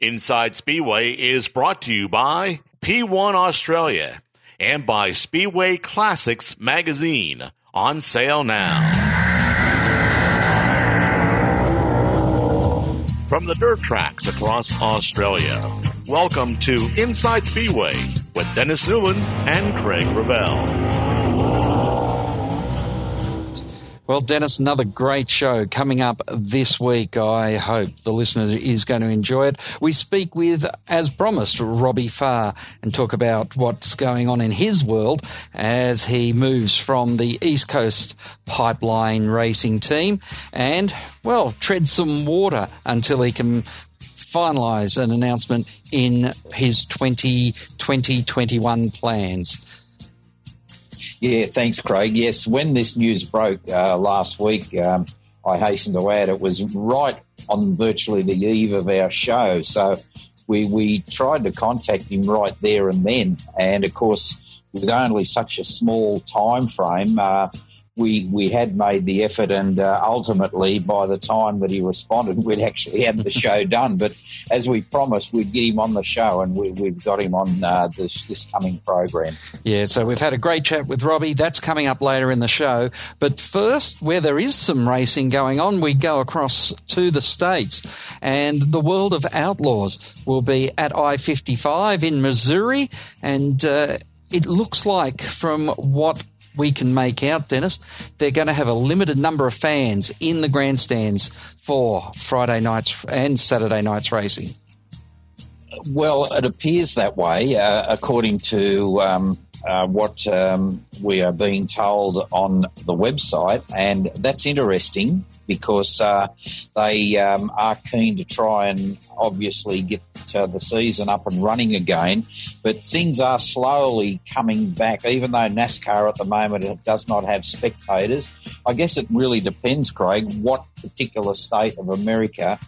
Inside Speedway is brought to you by P1 Australia and by Speedway Classics Magazine. On sale now. From the dirt tracks across Australia, welcome to Inside Speedway with Dennis Newman and Craig Ravel. Well, Dennis, another great show coming up this week. I hope the listener is going to enjoy it. We speak with, as promised, Robbie Farr and talk about what's going on in his world as he moves from the East Coast Pipeline Racing team and, well, tread some water until he can finalise an announcement in his 2020-21 plans. Yeah, thanks, Craig. Yes, when this news broke uh, last week, um, I hasten to add it was right on virtually the eve of our show. So we, we tried to contact him right there and then. And of course, with only such a small time frame, uh, we we had made the effort, and uh, ultimately, by the time that he responded, we'd actually had the show done. But as we promised, we'd get him on the show, and we, have got him on uh, this, this coming program. Yeah, so we've had a great chat with Robbie. That's coming up later in the show. But first, where there is some racing going on, we go across to the states, and the World of Outlaws will be at I fifty five in Missouri, and. Uh, it looks like from what we can make out, Dennis, they're going to have a limited number of fans in the grandstands for Friday nights and Saturday nights racing. Well, it appears that way, uh, according to um, uh, what um, we are being told on the website, and that's interesting because uh, they um, are keen to try and obviously get uh, the season up and running again. But things are slowly coming back, even though NASCAR at the moment does not have spectators. I guess it really depends, Craig, what particular state of America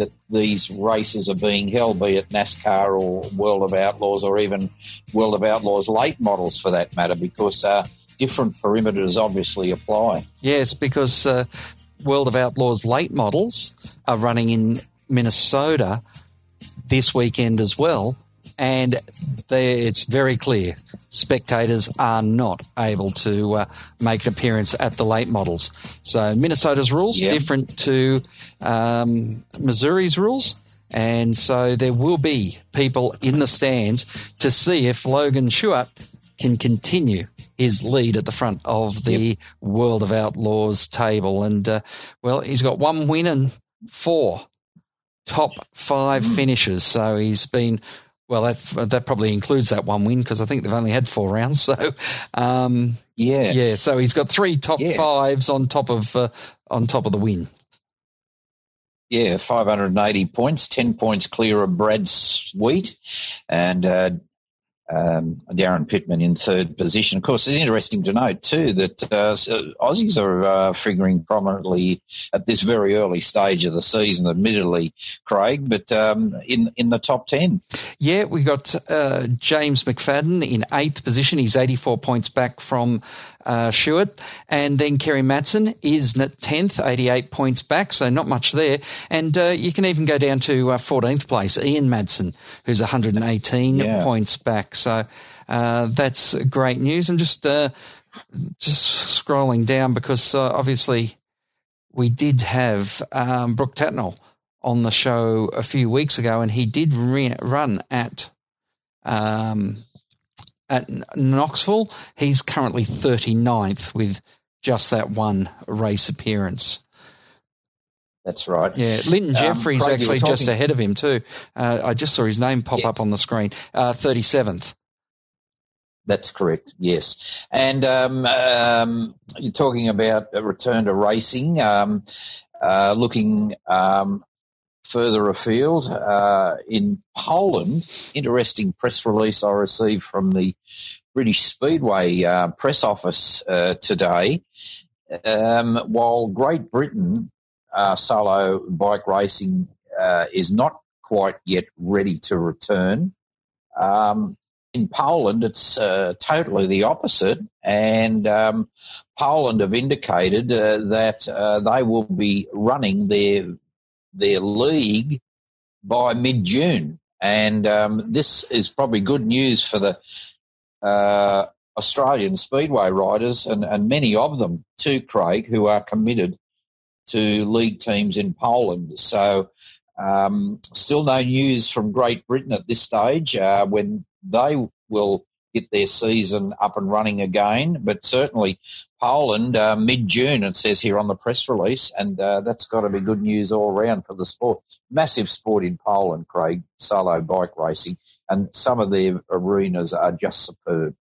that these races are being held, be it NASCAR or World of Outlaws or even World of Outlaws late models for that matter, because uh, different perimeters obviously apply. Yes, because uh, World of Outlaws late models are running in Minnesota this weekend as well, and it's very clear spectators are not able to uh, make an appearance at the late models. So Minnesota's rules yep. different to um, Missouri's rules. And so there will be people in the stands to see if Logan Schuchart can continue his lead at the front of the yep. World of Outlaws table. And, uh, well, he's got one win and four top five mm. finishes. So he's been well, that that probably includes that one win because I think they've only had four rounds. So, um, yeah, yeah. So he's got three top yeah. fives on top of uh, on top of the win. Yeah, 580 points, 10 points clear of Brad Sweet, and uh, um, Daryn Pittman in third position. Of course, it's interesting to note too that uh, Aussies are uh, figuring prominently at this very early stage of the season. Admittedly, Craig, but um, in in the top ten. Yeah, we got uh, James McFadden in eighth position. He's eighty four points back from uh, Schuchart. And then Kerry Madsen is 10th, 88 points back, so not much there. And uh, you can even go down to uh, 14th place, Ian Madsen, who's 118 yeah. points back. So uh, that's great news. And just uh, just scrolling down because uh, obviously we did have um, Brooke Tatnell on the show a few weeks ago, and he did re- run at um, at Knoxville. He's currently 39th with just that one race appearance. That's right. Yeah, Lynton um, Jeffries um, actually just ahead of him too. Uh, I just saw his name pop yes. up on the screen. Uh, 37th. That's correct. Yes, and um, um, you're talking about a return to racing. Um, uh, looking um, further afield uh, in Poland. Interesting press release I received from the British Speedway uh, press office uh, today. Um, while Great Britain uh, solo bike racing uh, is not quite yet ready to return, um, in Poland it's uh, totally the opposite, and um, Poland have indicated that they will be running their their league by mid June. And um, this is probably good news for the uh, Australian Speedway riders and, and many of them too, Craig, who are committed to league teams in Poland. So, um, still no news from Great Britain at this stage uh, when they will get their season up and running again. But certainly Poland, uh, mid-June, it says here on the press release, and uh, that's got to be good news all around for the sport. Massive sport in Poland, Craig, solo bike racing, and some of their arenas are just superb.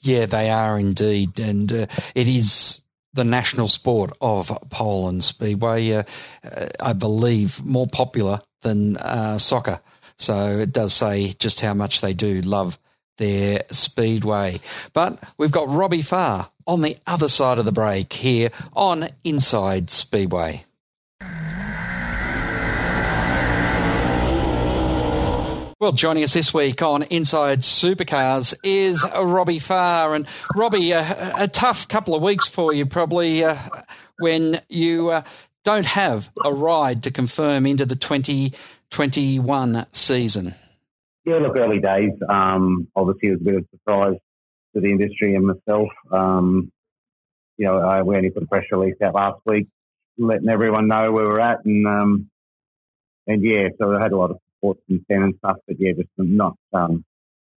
Yeah, they are indeed, and uh, it is the national sport of Poland Speedway. Uh, uh, I believe more popular than uh, soccer. So it does say just how much they do love their speedway. But we've got Robbie Farr on the other side of the break here on Inside Speedway. Well, joining us this week on Inside Supercars is Robbie Farr. And Robbie, uh, a tough couple of weeks for you probably uh, when you uh, don't have a ride to confirm into the 2021 season. Yeah, look, early days. Um, obviously, it was a bit of a surprise to the industry and myself. Um, you know, I, we only put a press release out last week, letting everyone know where we're at, and um, and yeah, so I had a lot of support from Sam and stuff, but yeah, just not um,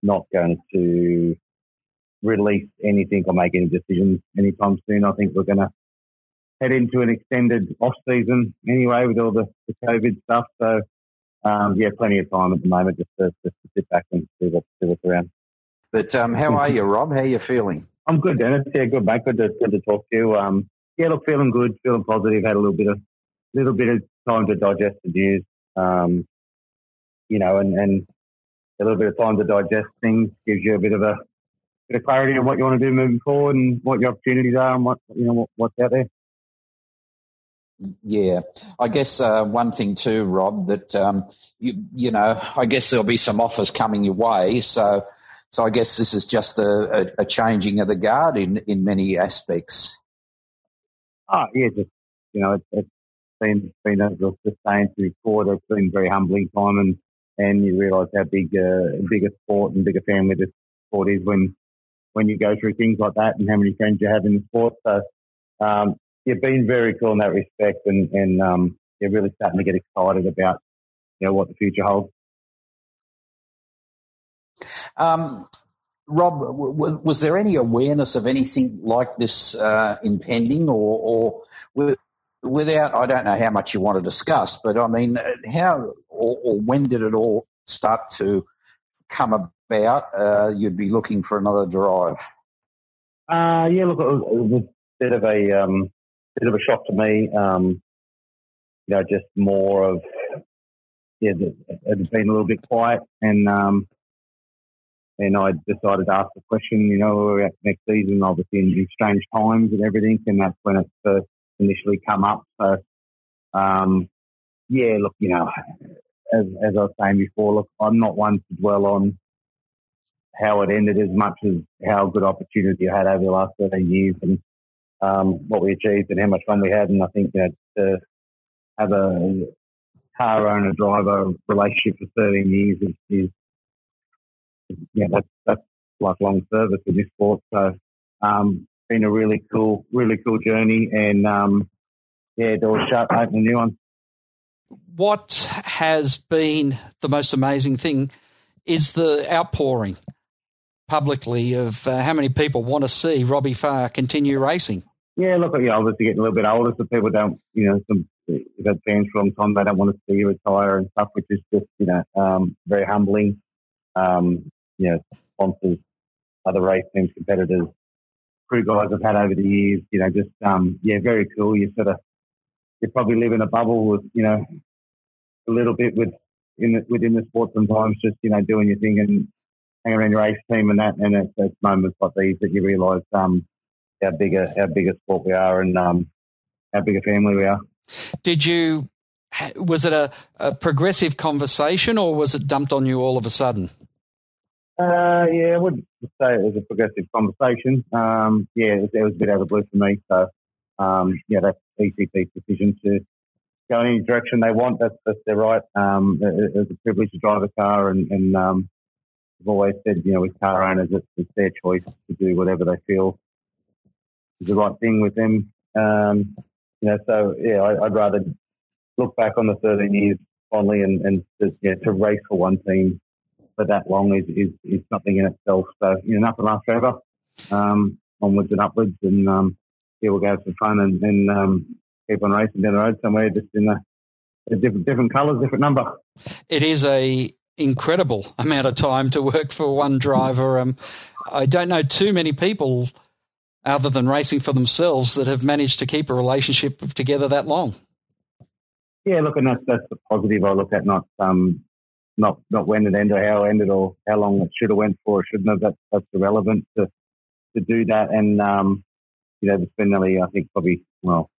not going to release anything or make any decisions anytime soon. I think we're going to head into an extended off season anyway with all the, the COVID stuff. So um, yeah, plenty of time at the moment just to, just to sit back and see, what, see what's around. But um, how are you, Rob? How are you feeling? I'm good, Dennis. Yeah, good, mate. Good to, good to talk to you. Um, yeah, look, feeling good, feeling positive. Had a little bit of little bit of time to digest the news. Um, you know, and, and a little bit of time to digest things gives you a bit of a bit of clarity on what you want to do moving forward and what your opportunities are and what you know what, what's out there. Yeah, I guess uh, one thing too, Rob, that um, you you know, I guess there'll be some offers coming your way. So, so I guess this is just a, a, a changing of the guard in in many aspects. Oh yeah, just you know, it, it's been been I was just saying it's been a very humbling time, and and you realise how big uh, big a sport and bigger family this sport is when when you go through things like that, and how many friends you have in the sport. So. Um, you've been very cool in that respect, and and um, you're really starting to get excited about you know what the future holds. Um, Rob, w- was there any awareness of anything like this uh, impending, or, or without? I don't know how much you want to discuss, but I mean, how or, or when did it all start to come about? Uh, you'd be looking for another drive. Uh, yeah, look, it was, it was a bit of a um, bit of a shock to me. Um, you know, just more of yeah, it's been a little bit quiet, and um, and I decided to ask the question. You know, next season, obviously in strange times and everything, and that's when it first initially come up. So, um, yeah, look, you know, as as I was saying before, look, I'm not one to dwell on how it ended as much as how good opportunity I had over the last 13 years, and um, what we achieved and how much fun we had. And I think that to have a car owner driver relationship for 13 years is, is yeah, that's, that's lifelong service in this sport. So, um, been a really cool, really cool journey. And, um, yeah, doors shut, open a new one. What has been the most amazing thing is the outpouring publicly of uh, how many people want to see Robbie Farr continue racing. Yeah, look, yeah, obviously getting a little bit older, so people don't, you know, some you've had fans for a long time, they don't want to see you retire and stuff, which is just, you know, um, very humbling. Um, you know, sponsors, other race teams, competitors, crew guys I've had over the years, you know, just, um, yeah, very cool. You sort of, you probably live in a bubble with, you know, a little bit with, in the, within the sport sometimes, just, you know, doing your thing and hanging around your race team and that. And it's, it's moments like these that you realise, um, how big a how big a sport we are and um, how big a family we are. Did you? Was it a, a progressive conversation, or was it dumped on you all of a sudden? Uh, yeah, I would say it was a progressive conversation. Um, yeah, it was, it was, a bit out of the blue for me. So, um, yeah, that's ECP's decision to go in any direction they want. That's, that's their right. Um, it, was a privilege to drive a car, and, and um, I've always said, you know, with car owners, it's, it's their choice to do whatever they feel the right thing with them. Um, you know, so yeah, I, would rather look back on the 13 years fondly and, and to, to race for one team for that long is, is, is something in itself. So, you know, nothing lasts forever. Um, onwards and upwards, and um, yeah, we'll go have some fun and, and um, keep on racing down the road somewhere, just in a, a different different colours, different number. It is a incredible amount of time to work for one driver. Um, I don't know too many people other than racing for themselves that have managed to keep a relationship together that long. Yeah, look, and that's that's the positive I look at, not um, not not when it ended, or how it ended, or how long it should have went for, or shouldn't have. That's that's irrelevant to to do that. And um, you know, it's been nearly, I think, probably well,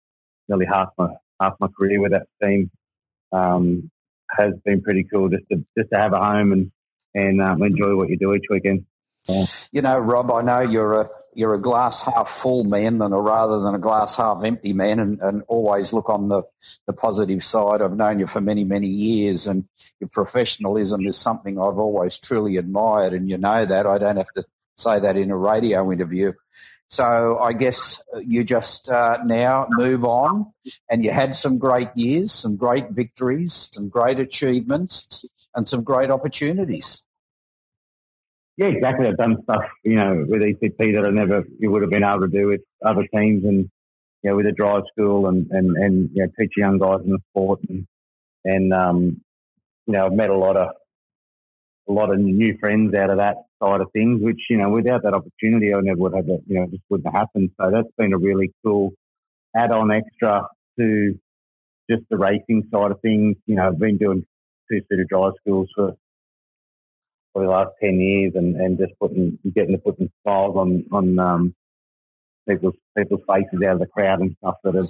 nearly half my half my career with that team. Um, has been pretty cool just to just to have a home and and um, enjoy what you do each weekend. Yeah. You know, Rob, I know you're a you're a glass half full man than a rather than a glass half empty man and, and always look on the, the positive side. I've known you for many, many years and your professionalism is something I've always truly admired and you know that. I don't have to say that in a radio interview. So I guess you just uh, now move on and you had some great years, some great victories, some great achievements and some great opportunities. Yeah, exactly. I've done stuff, you know, with ECP that I never you would have been able to do with other teams, and you know, with a drive school and and and you know, teach young guys in the sport, and and um, you know, I've met a lot of a lot of new friends out of that side of things, which you know, without that opportunity, I never would have, you know, just wouldn't have happened. So that's been a really cool add-on extra to just the racing side of things. You know, I've been doing two-seater drive schools for for the last 10 years and, and just putting, getting to putting smiles on, on, um, people's, people's faces out of the crowd and stuff that have,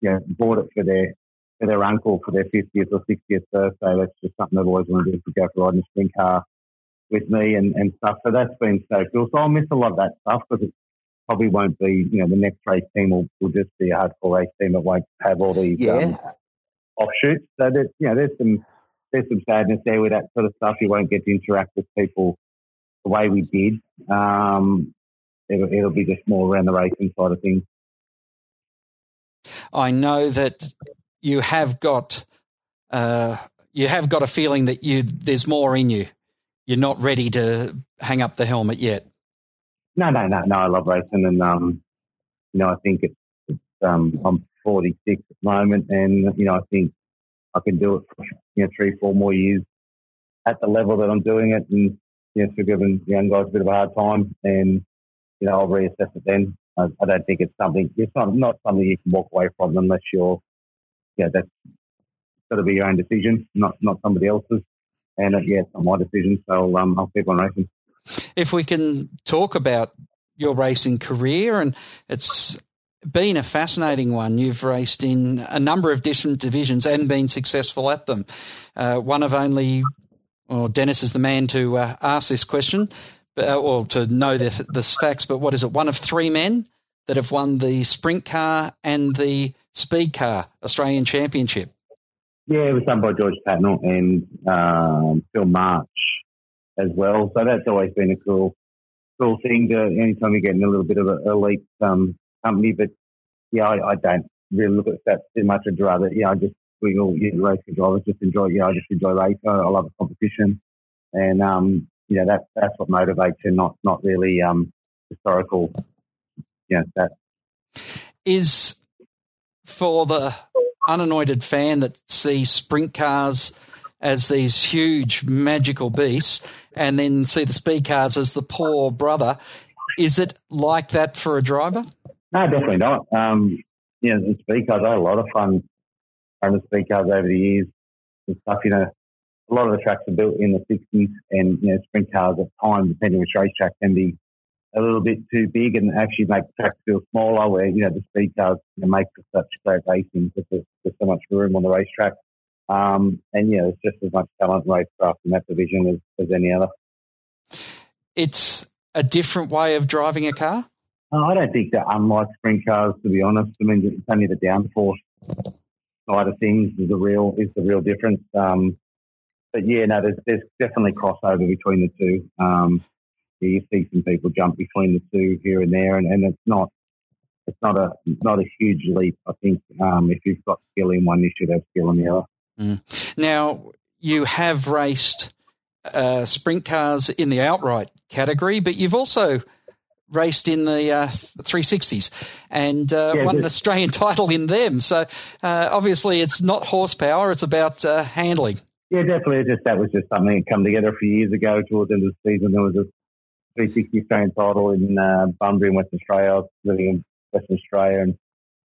you know, bought it for their, for their uncle for their 50th or 60th birthday. That's just something I've always wanted to do to go for riding a sprint car with me and, and stuff. So that's been so cool. So I'll miss a lot of that stuff because it probably won't be, you know, the next race team will, will just be a hardcore race team. It won't have all these yeah. um, offshoots. So there's, you know, there's some there's some sadness there with that sort of stuff. You won't get to interact with people the way we did. Um, it'll, it'll be just more around the racing side of things. I know that you have got uh, you have got a feeling that you there's more in you. You're not ready to hang up the helmet yet. No, no, no, no. I love racing, and um, you know, I think it's, it's um, I'm 46 at the moment, and you know, I think I can do it for you know three, four more years at the level that I'm doing it, and you know, for giving young guys a bit of a hard time, and you know, I'll reassess it then. I, I don't think it's something. It's not not something you can walk away from unless you're, yeah, that's got to be your own decision, not not somebody else's. And uh, yeah, it's not my decision, so um, I'll keep on racing. If we can talk about your racing career, and it's been a fascinating one. You've raced in a number of different divisions and been successful at them. Uh, one of only, well, Dennis is the man to uh, ask this question, uh, or to know the, the facts, but what is it? One of three men that have won the sprint car and the speed car Australian Championship. Yeah, it was done by George Tatnell and um, Phil March as well. So that's always been a cool, cool thing. To anytime you're getting a little bit of an elite um, company, but yeah, I, I don't really look at that too much. I'd rather, yeah, I just we all you know, racing drivers just enjoy. Yeah, I just enjoy racing. I love the competition, and um, you know that that's what motivates you, not not really um historical. That is for the unanointed fan that sees sprint cars as these huge magical beasts and then see the speed cars as the poor brother. Is it like that for a driver? No, definitely not. Um, you know, cars, I had a lot of fun running speed cars over the years and stuff. You know, a lot of the tracks are built in the 60s and, you know, sprint cars at times, depending which racetrack, can be a little bit too big and actually make the tracks feel smaller where, you know, the speed cars you know, make for such great racing because there's, there's so much room on the racetrack. Um, and, yeah, it's just as much talent and racecraft in that division as, as any other. It's a different way of driving a car? I don't think that unlike sprint cars, to be honest. I mean, it's only the downforce side of things is the real is the real difference. Um, but yeah, no, there's there's definitely crossover between the two. Um, you see some people jump between the two here and there, and, and it's not it's not a not a huge leap. I think um, if you've got skill in one, you should have skill in the other. Mm. Now you have raced uh, sprint cars in the outright category, but you've also raced in the uh, 360s and uh, yeah, won an Australian title in them. So uh, obviously, it's not horsepower; it's about uh, handling. Yeah, definitely. Just that was just something that come together a few years ago towards the end of the season. There was a 360 Australian title in uh, Bunbury in Western Australia. I was living in Western Australia, and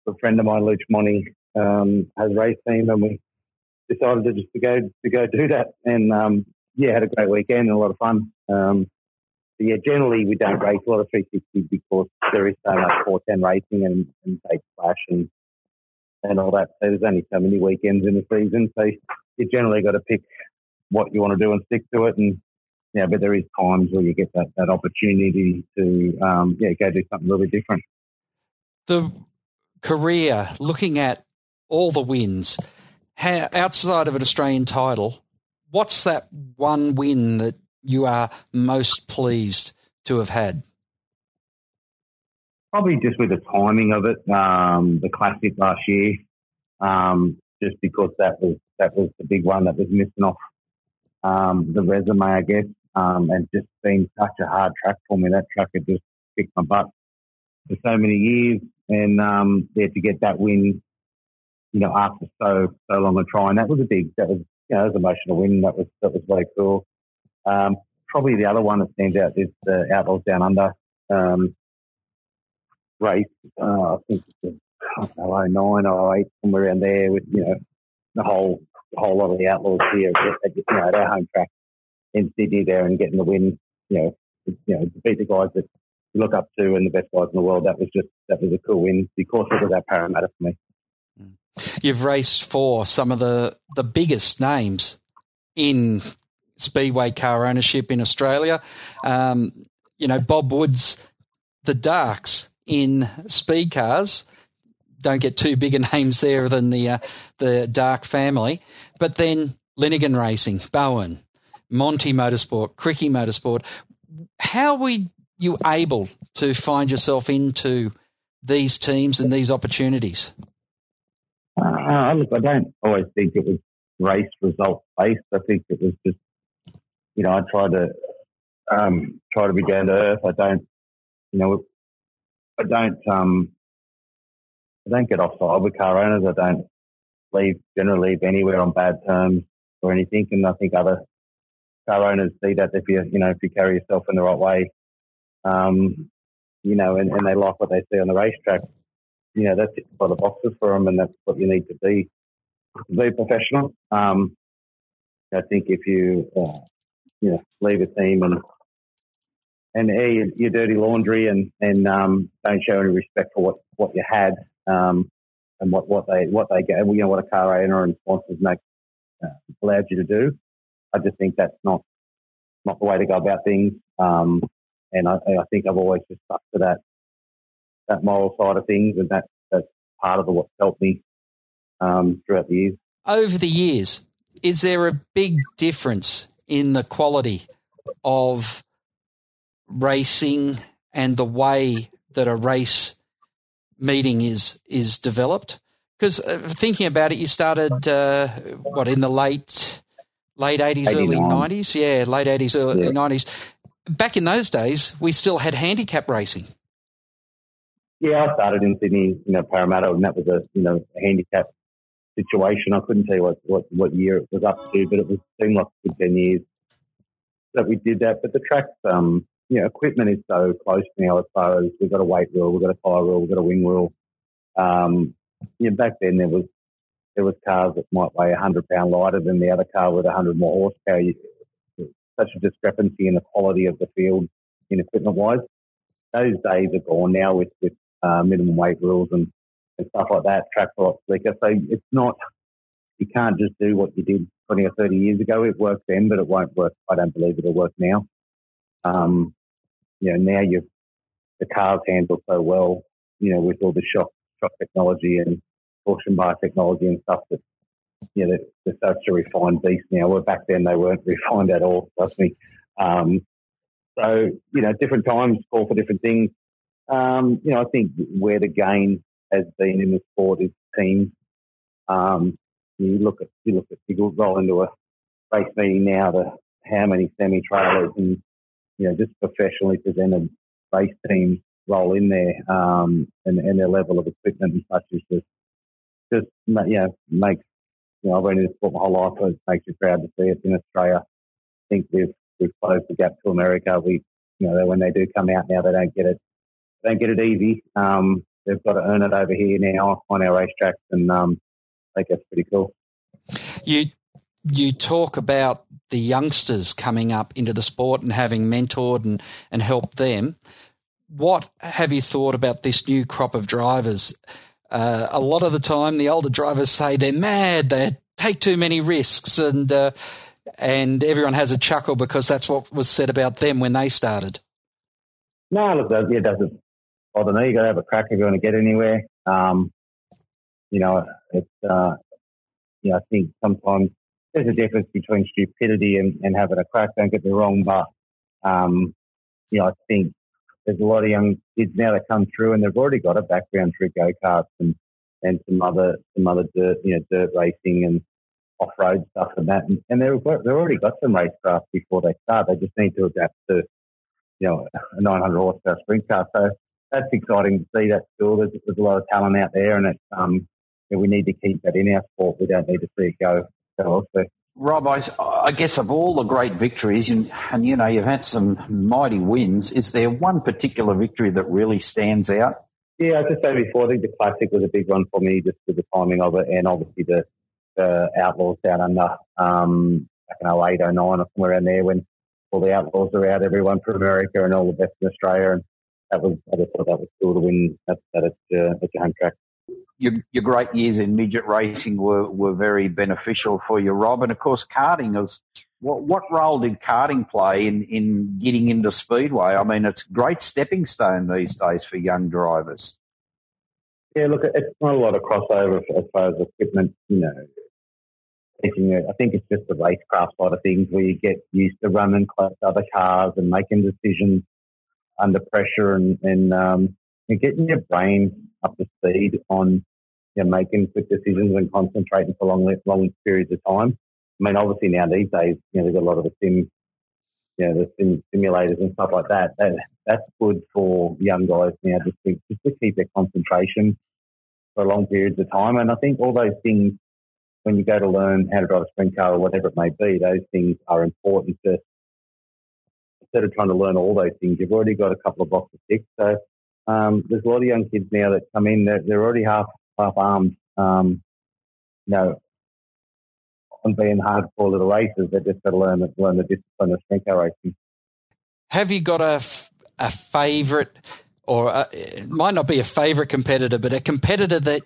a friend of mine, Luke Money, um, has race team, and we decided to just to go to go do that. And um, yeah, had a great weekend and a lot of fun. Um, yeah, generally we don't race a lot of 360 because there is so much 410 racing and, and take flash and and all that. So there's only so many weekends in the season, so you generally got to pick what you want to do and stick to it. And yeah, but there is times where you get that, that opportunity to um, yeah go do something really different. The career, looking at all the wins, how, outside of an Australian title, what's that one win that you are most pleased to have had? Probably just with the timing of it, um, the classic last year, um, just because that was that was the big one that was missing off um, the resume, I guess, um, and just being such a hard track for me. That track had just kicked my butt for so many years, and um, yeah, to get that win, you know, after so so long a try, and that was a big, that was you know, that was emotional win. That was that was very cool. Um, probably the other one that stands out is the Outlaws Down Under um, race. Uh, I think it's know, 09 or 08, somewhere around there with, you know, the whole the whole lot of the Outlaws here at, you know, at our home track in Sydney there and getting the win, you know, you know, to beat the guys that you look up to and the best guys in the world. That was just, that was a cool win because it was that Parramatta for me. You've raced for some of the, the biggest names in speedway car ownership in Australia. Um, you know, Bob Woods, the Darks in speed cars. Don't get too big a names there than the uh, the Dark family, but then Linigan Racing, Bowen, Monty Motorsport, Cricky Motorsport. How were you able to find yourself into these teams and these opportunities? Uh, look, I don't always think it was race result based. I think it was just you know, I try to um, try to be down to earth. I don't, you know, I don't, um, I don't get offside with car owners. I don't leave generally leave anywhere on bad terms or anything. And I think other car owners see that if you, you know, if you carry yourself in the right way, um, you know, and, and they like what they see on the racetrack, you know, that's it for the boxes for them, and that's what you need to be to be professional. Um, I think if you uh, you know, leave a team and and air your, your dirty laundry and and um, don't show any respect for what, what you had um, and what, what they what they get. You know what a car owner and sponsors make uh, allowed you to do. I just think that's not not the way to go about things. Um, and I, I, think I've always just stuck to that that moral side of things, and that that's part of what's helped me um, throughout the years. Over the years, is there a big difference in the quality of racing and the way that a race meeting is is developed. Because uh, thinking about it, you started uh, what in the late late eighties, early nineties. Yeah, late eighties, early nineties. Yeah. Back in those days, we still had handicap racing. Yeah, I started in Sydney, you know, Parramatta, and that was a you know a handicap situation. I couldn't tell you what, what, what year it was up to, but it was seemed like good 10 years that we did that. But the track's, um, you know, equipment is so close now as far as we've got a weight wheel, we've got a tyre wheel, we've got a wing wheel. Um, you know, back then there was there was cars that might weigh 100 pound lighter than the other car with 100 more horsepower. You, such a discrepancy in the quality of the field in equipment wise. Those days are gone now with, with uh, minimum weight rules and and stuff like that. A lot slicker. So it's not, you can't just do what you did 20 or 30 years ago. It worked then, but it won't work. I don't believe it'll work now. Um, you know, now you've, the cars handle so well, you know, with all the shock, shock technology and torsion bar technology and stuff that you know they're, they're such a refined beast now. Where back then they weren't refined at all. Trust me. Um, so you know, different times call for different things. Um, you know, I think where the gain has been in the sport is teams. Um, you look at you look at you roll into a race meeting now to how many semi trailers and you know just professionally presented race teams roll in there um, and, and their level of equipment and such is just just you know makes you know I've been in this sport my whole life so it makes you proud to see it in Australia. I think we've we've closed the gap to America. We you know when they do come out now they don't get it they don't get it easy. Um, they've got to earn it over here now on our racetracks and um, I think that's pretty cool. You you talk about the youngsters coming up into the sport and having mentored and, and helped them. What have you thought about this new crop of drivers? Uh, a lot of the time, the older drivers say they're mad, they take too many risks, and uh, and everyone has a chuckle because that's what was said about them when they started. No, look, it doesn't bother me. You got to have a crack if you want to get anywhere. Um, you know, it's uh, you know, I think sometimes there's a difference between stupidity and, and having a crack. Don't get me wrong, but um, you know, I think there's a lot of young kids now that come through and they've already got a background through go karts and and some other some other dirt you know dirt racing and off road stuff and that, and, and they've they've already got some racecraft before they start. They just need to adapt to you know a 900 horsepower sprint car. So that's exciting to see that still. There's, there's a lot of talent out there, and it's um know, we need to keep that in our sport. We don't need to see it go elsewhere. Rob, I, I, guess of all the great victories, and, and, you know, you've had some mighty wins. Is there one particular victory that really stands out? Yeah, I just said before, I think the Classic was a big one for me, just with the timing of it, and obviously the, the Outlaws down under um, back in 08, 09 or somewhere around there when all the Outlaws are out, everyone from America and all the best in Australia, and that was I just thought that was cool to win that, that at, uh, at your home track your, your great years in midget racing were, were very beneficial for you, Rob. And of course, karting is what, what role did karting play in, in getting into speedway? I mean, it's a great stepping stone these days for young drivers. Yeah, look, it's not a lot of crossover as far as equipment, you know. I think it's just the racecraft side of things where you get used to running close to other cars and making decisions under pressure and, and, um, and getting your brain up to speed on you know, making quick decisions and concentrating for long, long periods of time. I mean, obviously now these days, you know, there's a lot of the sim, you know, the sim simulators and stuff like that. That that's good for young guys now just to just to keep their concentration for long periods of time. And I think all those things, when you go to learn how to drive a sprint car or whatever it may be, those things are important to instead of trying to learn all those things, you've already got a couple of boxes ticked. So um, there's a lot of young kids now that come in. They're, they're already half half armed. Um, you know, on being hardcore little racers, they just got to learn learn the discipline of sprint car racing. Have you got a a favourite, or a, it might not be a favourite competitor, but a competitor that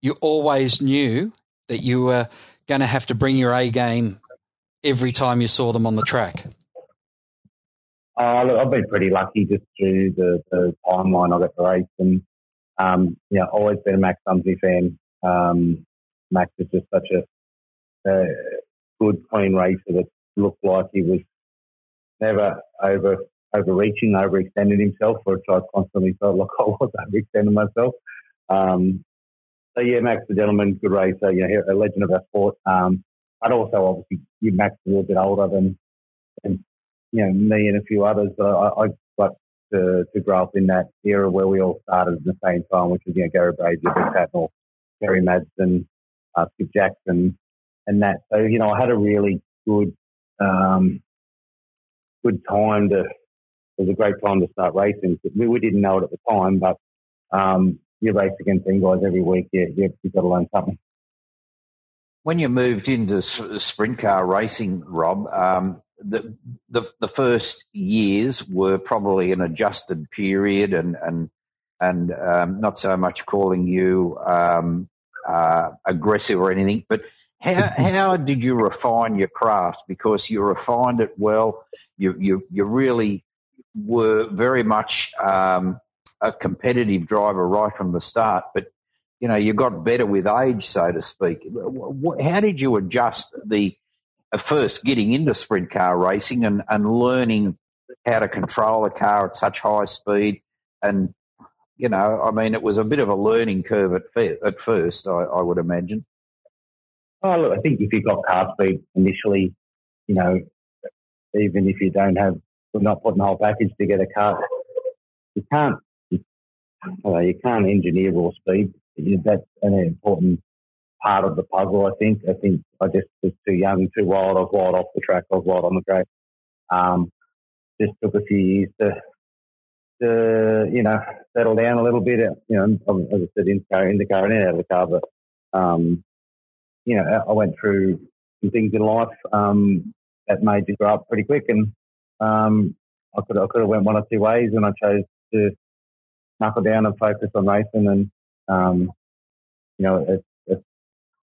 you always knew that you were going to have to bring your A game every time you saw them on the track? Uh, look, I've been pretty lucky just through the, the timeline I got to race, and um, you know, always been a Max Dumesny fan. Um, Max is just such a, a good, clean racer that looked like he was never over overreaching, overextending himself, which I constantly felt like I was overextending myself. Um, so yeah, Max the gentleman, good racer, you know, a legend of our sport. Um, I'd also obviously Max a little bit older than, than you know, me and a few others, but I, I got to, to grow up in that era where we all started at the same time, which was, you know, Gary Brazier, Vic Tatnell, Terry Madsen, uh, Skip Jackson, and that. So, you know, I had a really good, um, good time to, it was a great time to start racing. We, we didn't know it at the time, but, um, you race against them guys every week. Yeah, you, you've got to learn something when you moved into sprint car racing, Rob, um, the, the, the first years were probably an adjusted period and and and um, not so much calling you um, uh, aggressive or anything, but how how did you refine your craft? Because you refined it well. You you you really were very much um, a competitive driver right from the start. But you know, you got better with age, so to speak. How did you adjust the first getting into sprint car racing and, and learning how to control a car at such high speed? And, you know, I mean, it was a bit of a learning curve at, at first, I, I would imagine. Oh, look, I think if you've got car speed initially, you know, even if you don't have, we're not putting the whole package together, car, you can't, well, you can't engineer raw speed. That's an important part of the puzzle. I think. I think I just was too young, too wild. I was wild off the track. I was wild on the track. Um, just took a few years to, to you know, settle down a little bit. You know, as I said, in the car, in the car, and out of the car. But um, you know, I went through some things in life um, that made you grow up pretty quick, and um, I could I could have went one or two ways, and I chose to knuckle down and focus on racing. And um, you know, it's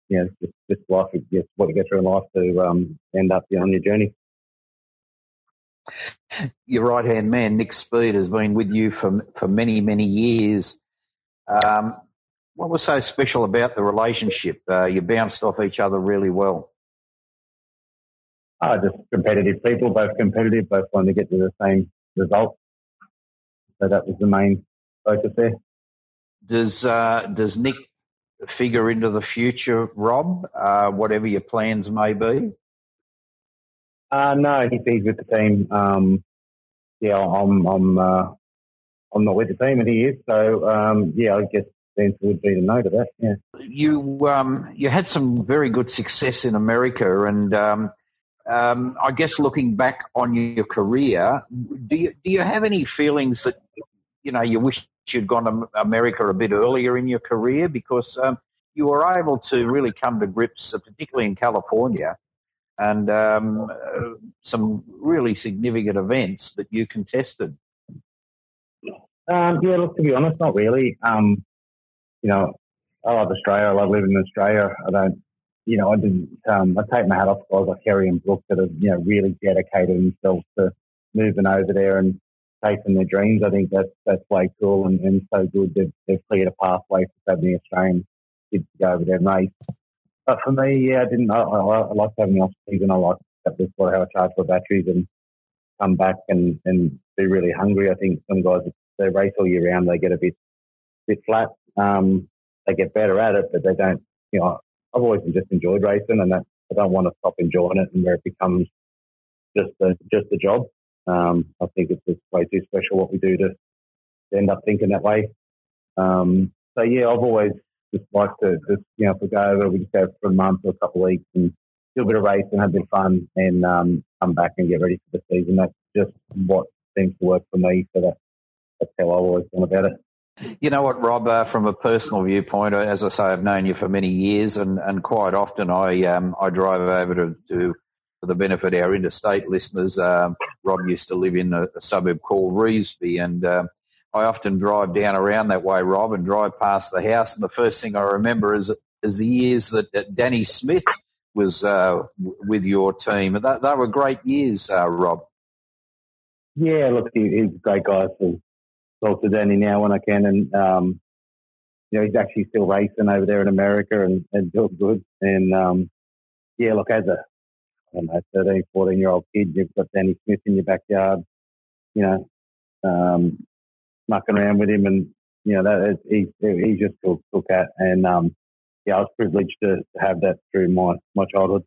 you know, it's just life. It's what you go through in life to um, end up on your journey. Your right hand man, Nick Speed, has been with you for for many many years. Um, what was so special about the relationship? Uh, you bounced off each other really well. Uh, just competitive people, both competitive, both wanting to get to the same result. So that was the main focus there. Does uh, does Nick figure into the future, Rob? Uh, whatever your plans may be. Uh, no, he, he's with the team. Um, yeah, I'm I'm uh, I'm not with the team, and he is. So um, yeah, I guess the answer would be to no to that. Yeah. You um, you had some very good success in America, and um, um, I guess looking back on your career, do you do you have any feelings that you know you wish you'd gone to America a bit earlier in your career because um, you were able to really come to grips, uh, particularly in California, and um, uh, some really significant events that you contested. Um, yeah, look, to be honest, not really. Um, you know, I love Australia. I love living in Australia. I don't, you know, I didn't. Um, I take my hat off to guys like Kerry and Brooke that have, you know, really dedicated themselves to moving over there and chasing their dreams. I think that's that's way cool and, and so good. They've, they've cleared a pathway for so many Australian kids to go over there and race. But for me, yeah, I didn't. I, I, I like having the off season. I like that before how I charge my batteries and come back and, and be really hungry. I think some guys they race all year round. They get a bit bit flat. Um, they get better at it, but they don't. You know, I've always just enjoyed racing, and that I don't want to stop enjoying it, and where it becomes just a just a job. Um, I think it's just way too special what we do to, end up thinking that way. Um, so yeah, I've always just liked to just you know if we go over, we just go for a month or a couple of weeks and do a bit of racing, have a bit of fun, and um, come back and get ready for the season. That's just what seems to work for me. So that, that's how I've always gone about it. You know what, Rob? Uh, from a personal viewpoint, uh, as I say, I've known you for many years, and, and quite often I um, I drive over to, to for the benefit of our interstate listeners. Um, Rob used to live in a, a suburb called Revesby, and um, I often drive down around that way, Rob, and drive past the house. And the first thing I remember is is the years that, that Danny Smith was uh, with your team. They, they were great years, uh, Rob. Yeah, look, he, he's a great guy. So talk to Danny now when I can, and um, you know he's actually still racing over there in America and, and doing good. And um, yeah, look, as a I don't know, 13, 14 year old kid, you've got Danny Smith in your backyard, you know, um, mucking around with him, and you know that he's he's just cool, cool cat, and um, yeah, I was privileged to, to have that through my my childhood.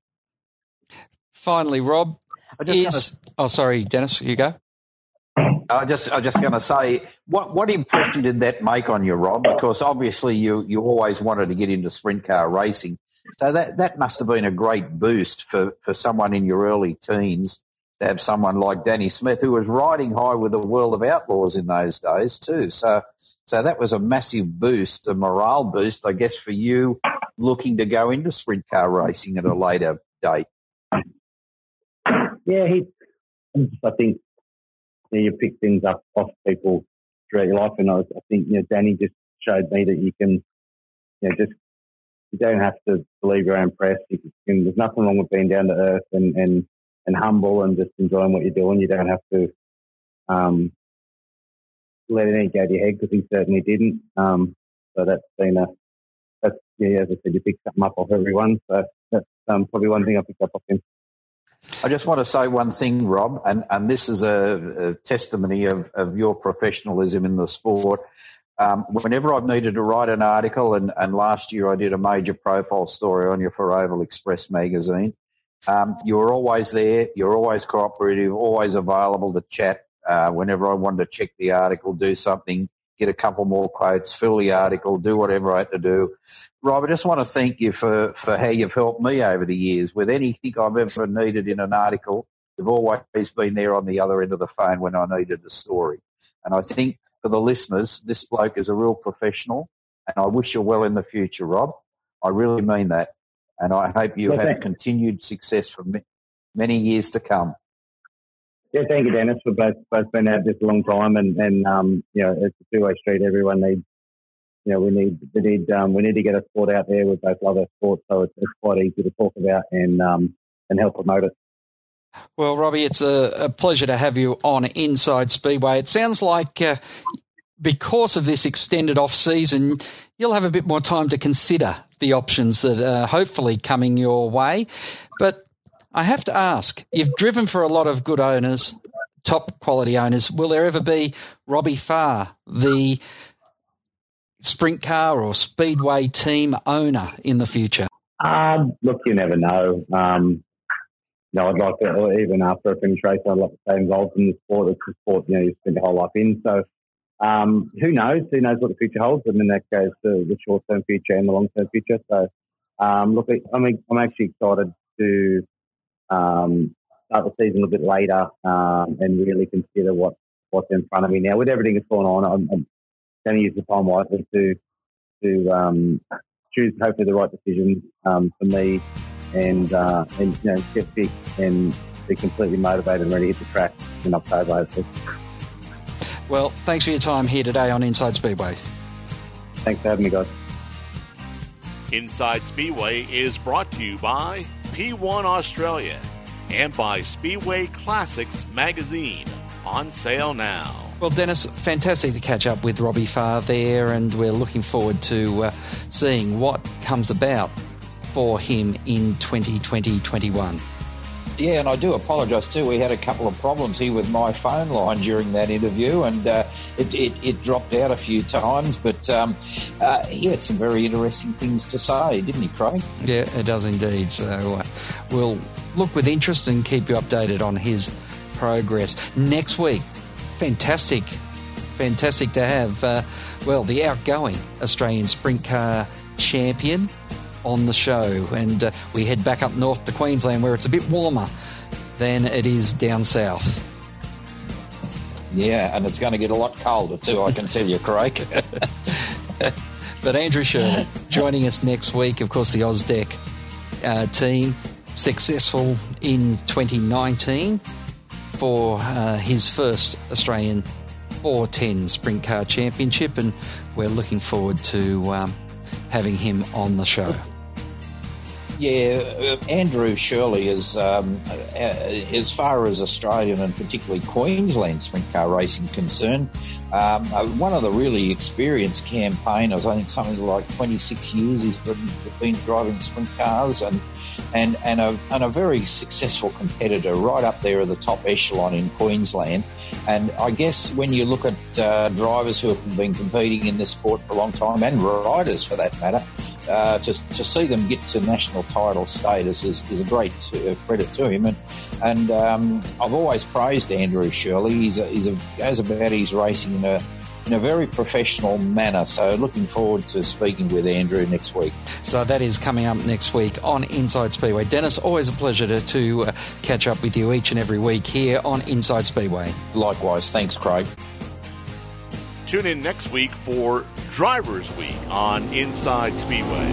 Finally, Rob, is oh sorry, Dennis, you go. I just, I was just going to say, what what impression did that make on you, Rob? Because obviously you you always wanted to get into sprint car racing, so that that must have been a great boost for for someone in your early teens to have someone like Danny Smith who was riding high with the World of Outlaws in those days too. So so that was a massive boost, a morale boost, I guess, for you looking to go into sprint car racing at a later date. Yeah, he. I think you, know, you pick things up off people throughout your life. And I, I think you know Danny just showed me that you can, you know, just you don't have to believe your own press. You can, there's nothing wrong with being down to earth and, and and humble and just enjoying what you're doing. You don't have to um, let anything go to your head because he certainly didn't. Um, so that's been a that's yeah, as I said, you pick something up off everyone. So that's um, probably one thing I picked up off him. I just want to say one thing, Rob, and, and this is a, a testimony of, of your professionalism in the sport. Um, whenever I've needed to write an article, and, and last year I did a major profile story on you for Oval Express magazine, um, you're always there, you're always cooperative, always available to chat. Uh, whenever I wanted to check the article, do something, get a couple more quotes, fill the article, do whatever I had to do. Rob, I just want to thank you for, for how you've helped me over the years. With anything I've ever needed in an article, you've always been there on the other end of the phone when I needed a story. And I think for the listeners, this bloke is a real professional, and I wish you well in the future, Rob. I really mean that. And I hope you well, have continued success for many years to come. Yeah, thank you, Dennis. We've both both been at this a long time, and and um, you know it's a two way street. Everyone needs, you know, we need we need um, we need to get a sport out there. We both love our sport, so it's, it's quite easy to talk about and um, and help promote it. Well, Robbie, it's a, a, pleasure to have you on Inside Speedway. It sounds like uh, because of this extended off season, you'll have a bit more time to consider the options that are hopefully coming your way. But I have to ask you've driven for a lot of good owners, top quality owners. Will there ever be Robbie Farr, the sprint car or speedway team owner in the future? Um, look, you never know. Um, you know, I'd like to, even after I finish racing, I'd like to stay involved in the sport. A sport, you know, you spend your whole life in. So, um, who knows? Who knows what the future holds? And then that goes to the short term future and the long term future. So, um, look, I mean, I'm actually excited to um, start the season a bit later um, and really consider what, what's in front of me now. With everything that's going on, I'm, I'm going to use the time wisely to to um, choose hopefully the right decision um, for me and uh, and you know get big and be completely motivated and ready to hit the track in October. Hopefully. Well, thanks for your time here today on Inside Speedway. Thanks for having me, guys. Inside Speedway is brought to you by P1 Australia and by Speedway Classics magazine. On sale now. Well, Dennis, fantastic to catch up with Robbie Farr there, and we're looking forward to uh, seeing what comes about for him in 2020 21. Yeah, and I do apologise too. We had a couple of problems here with my phone line during that interview, and uh, it, it, it, dropped out a few times. But um, uh, he had some very interesting things to say, didn't he, Craig? Yeah, it does indeed. So uh, we'll look with interest and keep you updated on his progress. Next week, fantastic, fantastic to have, uh, well, the outgoing Australian sprint car champion on the show. And uh, we head back up north to Queensland where it's a bit warmer than it is down south. Yeah, and it's going to get a lot colder too, I can tell you, Craig. but Andrew Scheuerle joining us next week. Of course, the Ausdeck uh, team successful in 2019 for uh, his first Australian 410 Sprint Car Championship, and we're looking forward to um, having him on the show. Yeah, Andrew Scheuerle is, um, uh, as far as Australian and particularly Queensland sprint car racing concerned, um, uh, one of the really experienced campaigners. I think something like 26 years he's been, been driving sprint cars and and and a, and a very successful competitor right up there at the top echelon in Queensland. And I guess when you look at uh, drivers who have been competing in this sport for a long time and riders for that matter, uh, to, to see them get to national title status is, is a great uh, credit to him. And, and um, I've always praised Andrew Scheuerle. He's a, he's a, goes about his racing in a, in a very professional manner. So looking forward to speaking with Andrew next week. So that is coming up next week on Inside Speedway. Dennis, always a pleasure to, to uh, catch up with you each and every week here on Inside Speedway. Likewise. Thanks, Craig. Tune in next week for Drivers Week on Inside Speedway.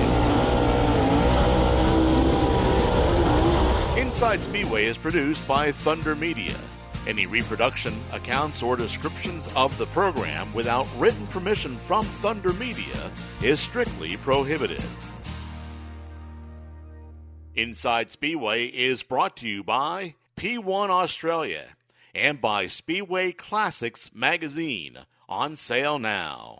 Inside Speedway is produced by Thunder Media. Any reproduction, accounts, or descriptions of the program without written permission from Thunder Media is strictly prohibited. Inside Speedway is brought to you by P1 Australia and by Speedway Classics magazine on sale now.